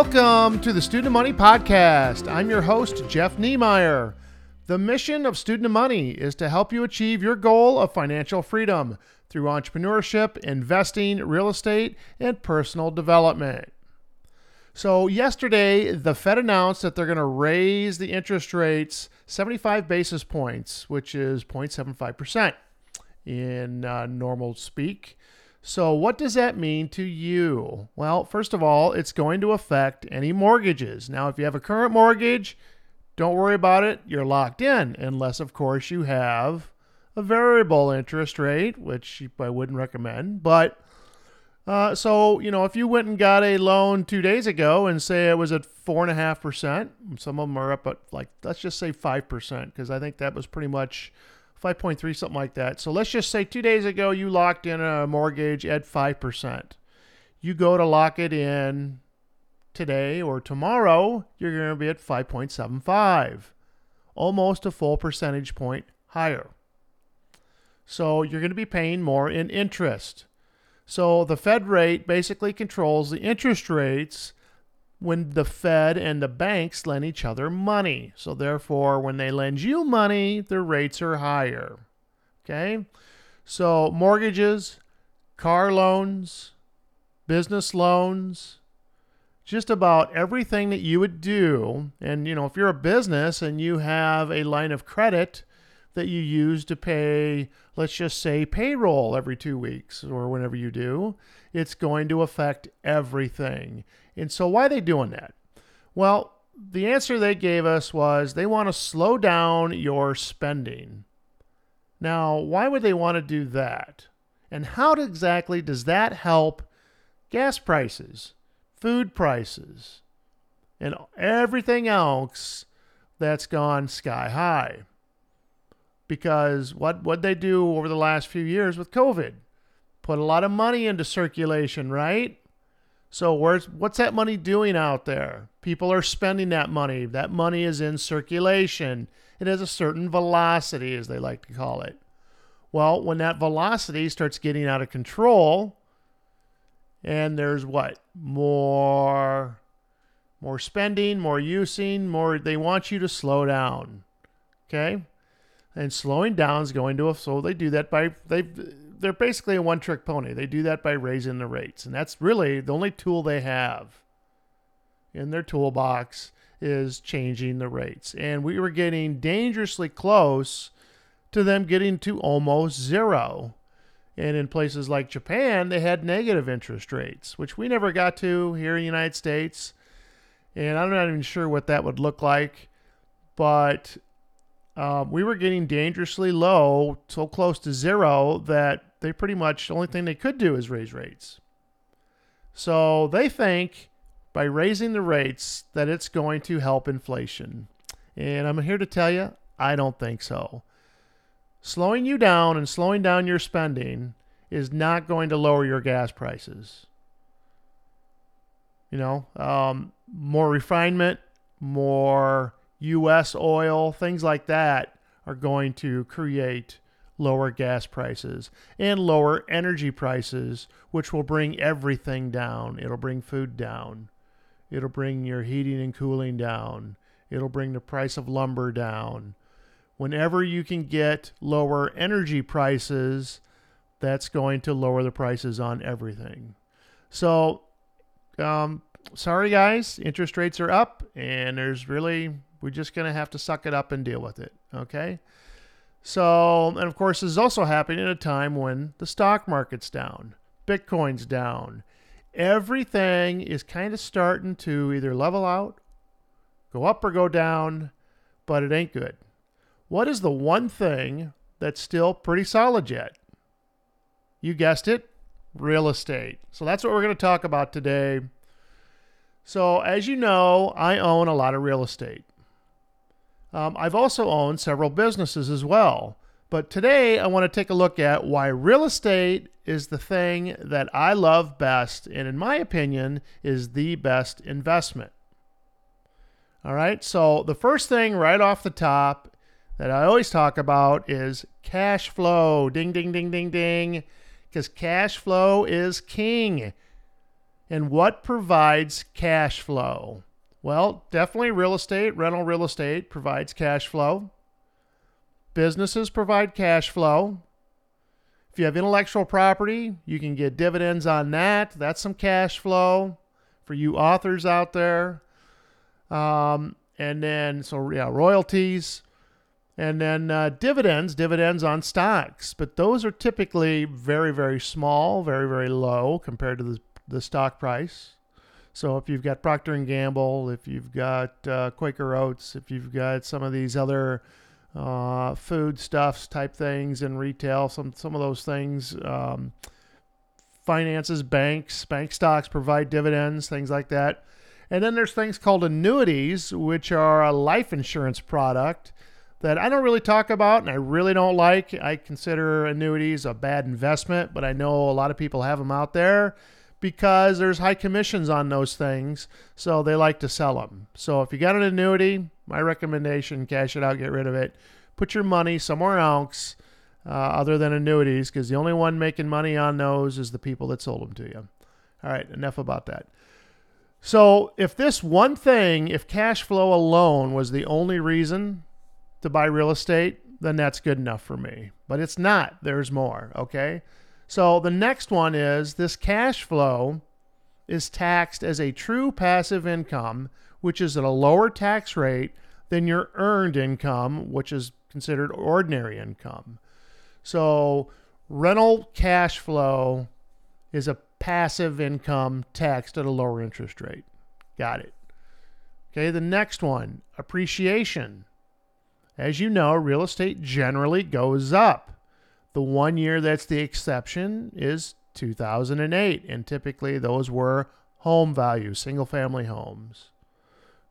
Welcome to the Student of Money Podcast. I'm your host, Jeff Niemeyer. The mission of Student of Money is to help you achieve your goal of financial freedom through entrepreneurship, investing, real estate, and personal development. So, yesterday, the Fed announced that they're going to raise the interest rates 75 basis points, which is 0.75% in uh, normal speak. So, what does that mean to you? Well, first of all, it's going to affect any mortgages. Now, if you have a current mortgage, don't worry about it. You're locked in, unless, of course, you have a variable interest rate, which I wouldn't recommend. But uh, so, you know, if you went and got a loan two days ago and say it was at 4.5%, some of them are up at like, let's just say 5%, because I think that was pretty much 5.3, something like that. So let's just say two days ago you locked in a mortgage at 5%. You go to lock it in today or tomorrow, you're going to be at 5.75, almost a full percentage point higher. So you're going to be paying more in interest. So the Fed rate basically controls the interest rates when the Fed and the banks lend each other money. So therefore, when they lend you money, the rates are higher. Okay? So mortgages, car loans, business loans, just about everything that you would do. And you know, if you're a business and you have a line of credit that you use to pay, let's just say payroll every 2 weeks or whenever you do, it's going to affect everything. And so, why are they doing that? Well, the answer they gave us was they want to slow down your spending. Now, why would they want to do that? And how exactly does that help gas prices, food prices, and everything else that's gone sky high? Because what what they do over the last few years with COVID? Put a lot of money into circulation, right? So where's what's that money doing out there? People are spending that money. That money is in circulation. It has a certain velocity, as they like to call it. Well, when that velocity starts getting out of control, and there's what more more spending, more using, more they want you to slow down. Okay? And slowing down is going to a so they do that by they they're basically a one trick pony. They do that by raising the rates. And that's really the only tool they have in their toolbox is changing the rates. And we were getting dangerously close to them getting to almost zero. And in places like Japan, they had negative interest rates, which we never got to here in the United States. And I'm not even sure what that would look like. But um, we were getting dangerously low, so close to zero that they pretty much the only thing they could do is raise rates. So they think by raising the rates that it's going to help inflation. And I'm here to tell you, I don't think so. Slowing you down and slowing down your spending is not going to lower your gas prices. You know, um, more refinement, more U.S. oil, things like that are going to create lower gas prices and lower energy prices, which will bring everything down. It'll bring food down. It'll bring your heating and cooling down. It'll bring the price of lumber down. Whenever you can get lower energy prices, that's going to lower the prices on everything. So, um, sorry guys, interest rates are up, and there's really, we're just going to have to suck it up and deal with it. Okay. So, and of course, this is also happening at a time when the stock market's down, Bitcoin's down. Everything is kind of starting to either level out, go up or go down, but it ain't good. What is the one thing that's still pretty solid yet? You guessed it, real estate. So that's what we're going to talk about today. So, as you know, I own a lot of real estate. Um, I've also owned several businesses as well. But today I want to take a look at why real estate is the thing that I love best, and in my opinion, is the best investment. All right, so the first thing right off the top that I always talk about is cash flow. Ding, ding, ding, ding, ding. Because cash flow is king. And what provides cash flow? Well, definitely real estate, rental real estate provides cash flow. Businesses provide cash flow. If you have intellectual property, you can get dividends on that. That's some cash flow for you authors out there. Um, and then, so yeah, royalties. And then uh, dividends, dividends on stocks. But those are typically very, very small, very, very low compared to the, the stock price. So if you've got Procter and Gamble, if you've got uh, Quaker Oats, if you've got some of these other uh, food stuffs type things in retail, some some of those things, um, finances, banks, bank stocks provide dividends, things like that. And then there's things called annuities, which are a life insurance product that I don't really talk about and I really don't like. I consider annuities a bad investment, but I know a lot of people have them out there because there's high commissions on those things, so they like to sell them. So if you got an annuity, my recommendation, cash it out, get rid of it. Put your money somewhere else uh, other than annuities because the only one making money on those is the people that sold them to you. All right, enough about that. So if this one thing, if cash flow alone was the only reason to buy real estate, then that's good enough for me. But it's not. There's more, okay? So the next one is this cash flow is taxed as a true passive income, which is at a lower tax rate than your earned income, which is considered ordinary income. So rental cash flow is a passive income taxed at a lower interest rate. Got it. Okay, the next one, appreciation. As you know, real estate generally goes up. The one year that's the exception is 2008, and typically those were home values, single family homes.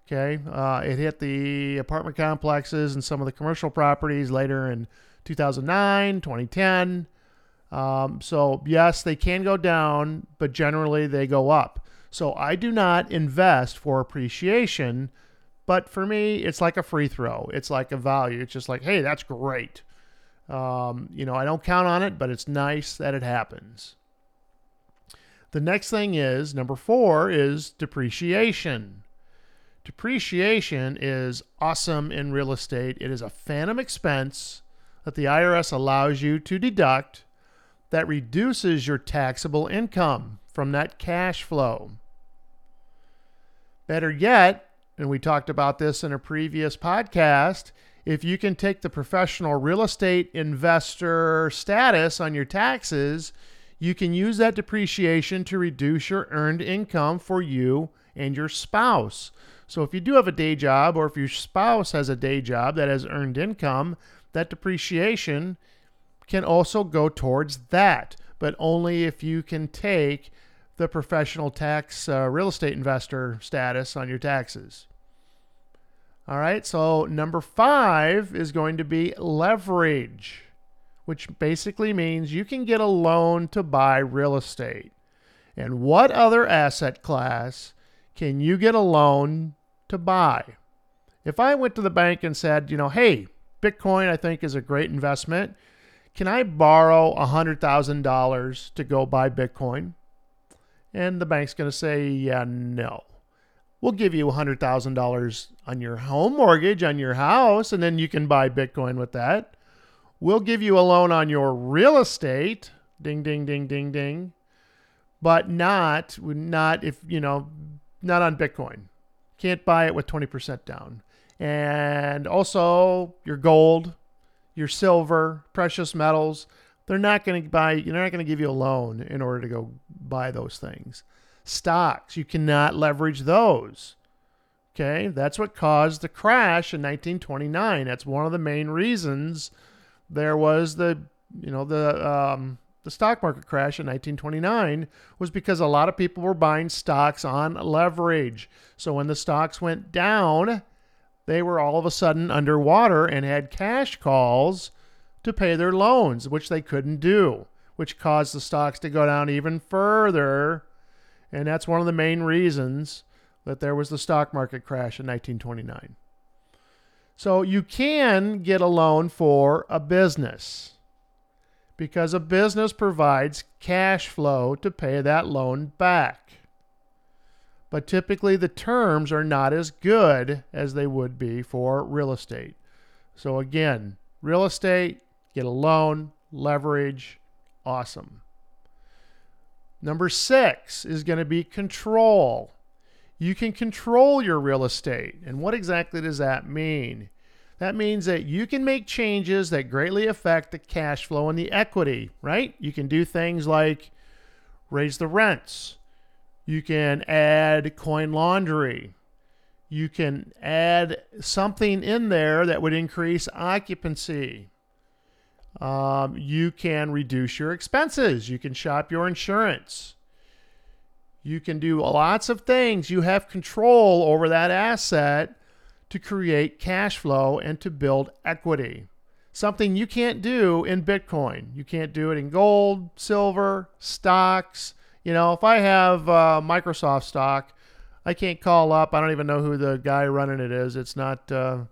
Okay, uh, it hit the apartment complexes and some of the commercial properties later in 2009, 2010. Um, so, yes, they can go down, but generally they go up. So, I do not invest for appreciation, but for me, it's like a free throw. It's like a value. It's just like, hey, that's great. Um, you know, I don't count on it, but it's nice that it happens. The next thing is number four is depreciation. Depreciation is awesome in real estate. It is a phantom expense that the IRS allows you to deduct that reduces your taxable income from that cash flow. Better yet, and we talked about this in a previous podcast, if you can take the professional real estate investor status on your taxes, you can use that depreciation to reduce your earned income for you and your spouse. So if you do have a day job or if your spouse has a day job that has earned income, that depreciation can also go towards that, but only if you can take the professional tax uh, real estate investor status on your taxes. All right, so number five is going to be leverage, which basically means you can get a loan to buy real estate. And what other asset class can you get a loan to buy? If I went to the bank and said, you know, hey, Bitcoin I think is a great investment, can I borrow $100,000 to go buy Bitcoin? And the bank's going to say, yeah, no we'll give you $100,000 on your home mortgage on your house, and then you can buy Bitcoin with that. We'll give you a loan on your real estate, ding, ding, ding, ding, ding, but not, not if, you know, not on Bitcoin. Can't buy it with 20% down. And also your gold, your silver, precious metals, they're not going to buy, they're not going to give you a loan in order to go buy those things stocks. You cannot leverage those. Okay, that's what caused the crash in 1929. That's one of the main reasons there was the, you know, the um, the stock market crash in 1929 was because a lot of people were buying stocks on leverage. So when the stocks went down, they were all of a sudden underwater and had cash calls to pay their loans, which they couldn't do, which caused the stocks to go down even further and that's one of the main reasons that there was the stock market crash in 1929. So you can get a loan for a business because a business provides cash flow to pay that loan back. but typically the terms are not as good as they would be for real estate. So, again, real estate, get a loan, leverage, awesome. Number six is going to be control. You can control your real estate. And what exactly does that mean? That means that you can make changes that greatly affect the cash flow and the equity, right? You can do things like raise the rents. You can add coin laundry. You can add something in there that would increase occupancy. Um, you can reduce your expenses. You can shop your insurance. You can do lots of things. You have control over that asset to create cash flow and to build equity. Something you can't do in Bitcoin. You can't do it in gold, silver, stocks. You know, if I have uh, Microsoft stock, I can't call up. I don't even know who the guy running it is. It's not uh,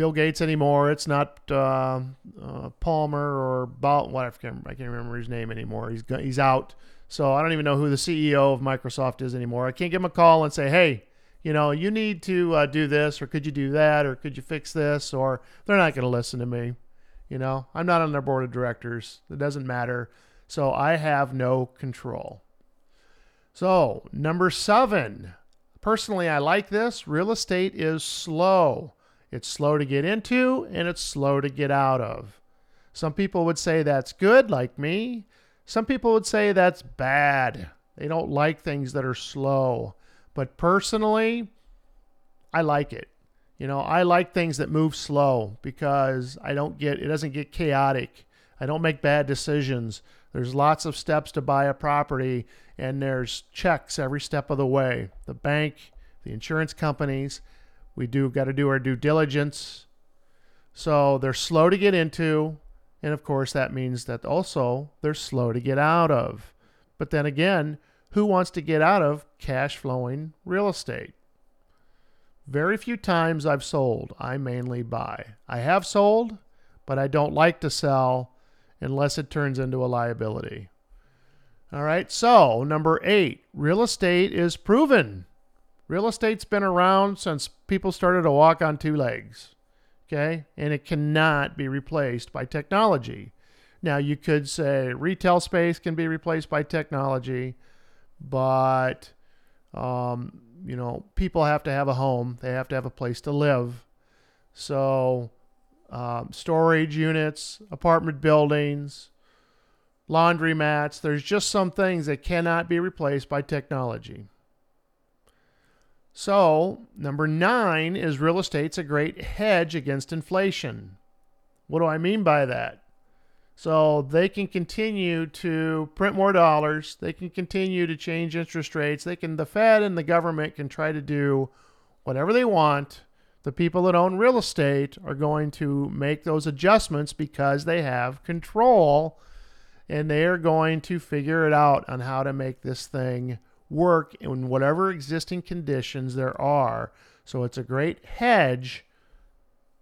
Bill Gates anymore. It's not uh, uh Palmer or Bal- what I can't, I can't remember his name anymore. He's he's out. So I don't even know who the CEO of Microsoft is anymore. I can't give him a call and say, hey, you know, you need to uh, do this, or could you do that, or could you fix this, or they're not going to listen to me. You know, I'm not on their board of directors. It doesn't matter. So I have no control. So, number seven. Personally, I like this. Real estate is slow. It's slow to get into and it's slow to get out of. Some people would say that's good, like me. Some people would say that's bad. They don't like things that are slow. But personally, I like it. You know, I like things that move slow because I don't get it doesn't get chaotic. I don't make bad decisions. There's lots of steps to buy a property and there's checks every step of the way. The bank, the insurance companies, we do got to do our due diligence. So they're slow to get into, and of course that means that also they're slow to get out of. But then again, who wants to get out of cash flowing real estate? Very few times I've sold. I mainly buy. I have sold, but I don't like to sell unless it turns into a liability. All right, so number eight real estate is proven. Real estate's been around since people started to walk on two legs. Okay, and it cannot be replaced by technology. Now, you could say retail space can be replaced by technology but um, you know, people have to have a home. They have to have a place to live. So, um, storage units, apartment buildings, laundromats. There's just some things that cannot be replaced by technology. So, number nine is real estate's a great hedge against inflation. What do I mean by that? So they can continue to print more dollars. They can continue to change interest rates. They can the Fed and the government can try to do whatever they want. The people that own real estate are going to make those adjustments because they have control and they are going to figure it out on how to make this thing work in whatever existing conditions there are. So it's a great hedge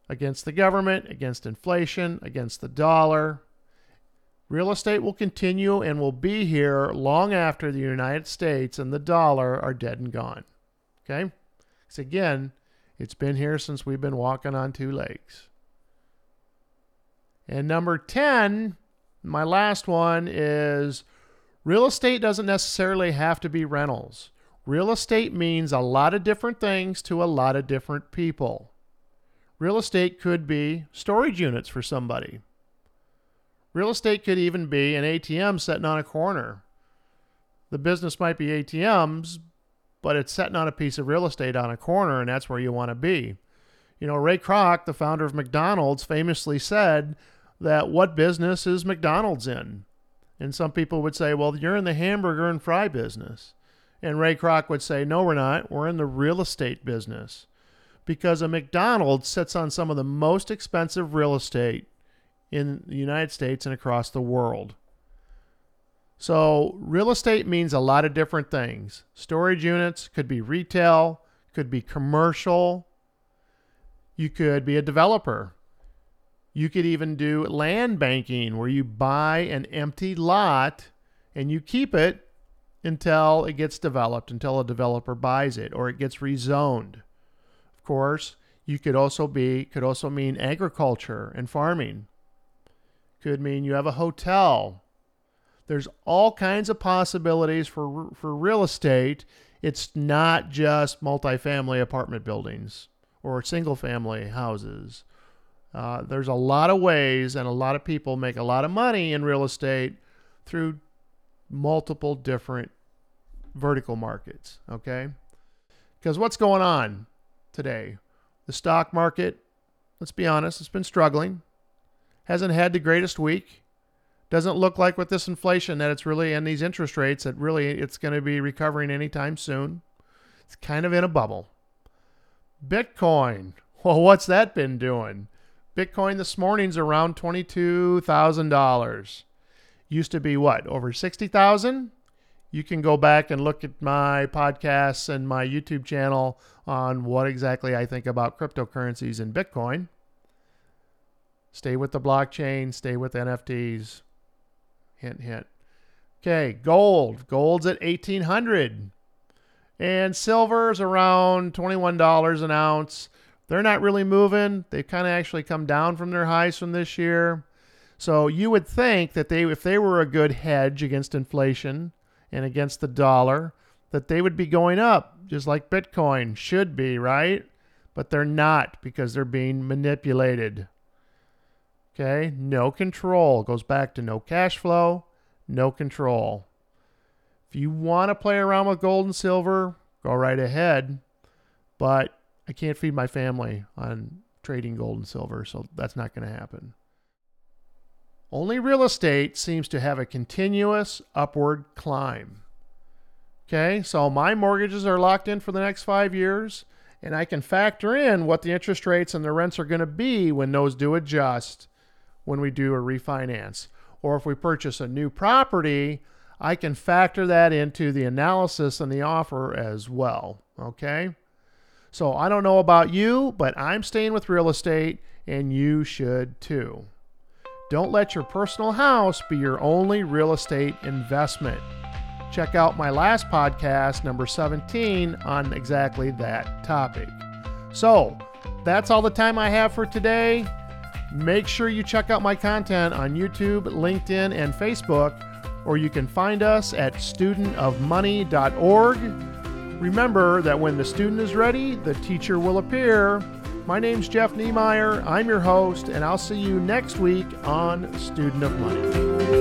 against the government, against inflation, against the dollar. Real estate will continue and will be here long after the United States and the dollar are dead and gone. Okay? Because again, it's been here since we've been walking on two legs. And number 10, my last one is real estate doesn't necessarily have to be rentals. Real estate means a lot of different things to a lot of different people. Real estate could be storage units for somebody. Real estate could even be an ATM sitting on a corner. The business might be ATMs, but it's sitting on a piece of real estate on a corner, and that's where you want to be. You know, Ray Kroc, the founder of McDonald's, famously said that what business is McDonald's in? And some people would say, well, you're in the hamburger and fry business. And Ray Kroc would say, no, we're not. We're in the real estate business. Because a McDonald's sits on some of the most expensive real estate in the United States and across the world. So, real estate means a lot of different things. Storage units could be retail, could be commercial. You could be a developer. You could even do land banking where you buy an empty lot and you keep it until it gets developed, until a developer buys it or it gets rezoned. Of course, you could also be could also mean agriculture and farming. Could mean you have a hotel. There's all kinds of possibilities for for real estate. It's not just multifamily apartment buildings or single family houses. Uh, there's a lot of ways, and a lot of people make a lot of money in real estate through multiple different vertical markets. Okay. Because what's going on today? The stock market, let's be honest, it's been struggling. Hasn't had the greatest week. Doesn't look like with this inflation that it's really and these interest rates that really it's going to be recovering anytime soon. It's kind of in a bubble. Bitcoin. Well, what's that been doing? Bitcoin this morning's around $22,000. Used to be what? Over 60,000? You can go back and look at my podcasts and my YouTube channel on what exactly I think about cryptocurrencies and Bitcoin. Stay with the blockchain, stay with NFTs. Hint, hint. Okay, gold. Gold's at 1800 and silver's around $21 an ounce. They're not really moving. They've kind of actually come down from their highs from this year. So you would think that they if they were a good hedge against inflation and against the dollar, that they would be going up just like Bitcoin should be, right? But they're not because they're being manipulated. Okay? No control. Goes back to no cash flow, no control. If you want to play around with gold and silver, go right ahead. But I can't feed my family on trading gold and silver, so that's not going to happen. Only real estate seems to have a continuous upward climb. Okay, so my mortgages are locked in for the next five years, and I can factor in what the interest rates and the rents are going to be when those do adjust when we do a refinance. Or if we purchase a new property, I can factor that into the analysis and the offer as well. Okay. So I don't know about you, but I'm staying with real estate and you should too. Don't let your personal house be your only real estate investment. Check out my last podcast, number 17, on exactly that topic. So, that's all the time I have for today. Make sure you check out my content on YouTube, LinkedIn, and Facebook or you can find us at studentofmoney.org. Remember that when the student is ready, the teacher will appear. My name's Jeff Niemeyer. I'm your host, and I'll see you next week on Student of Money.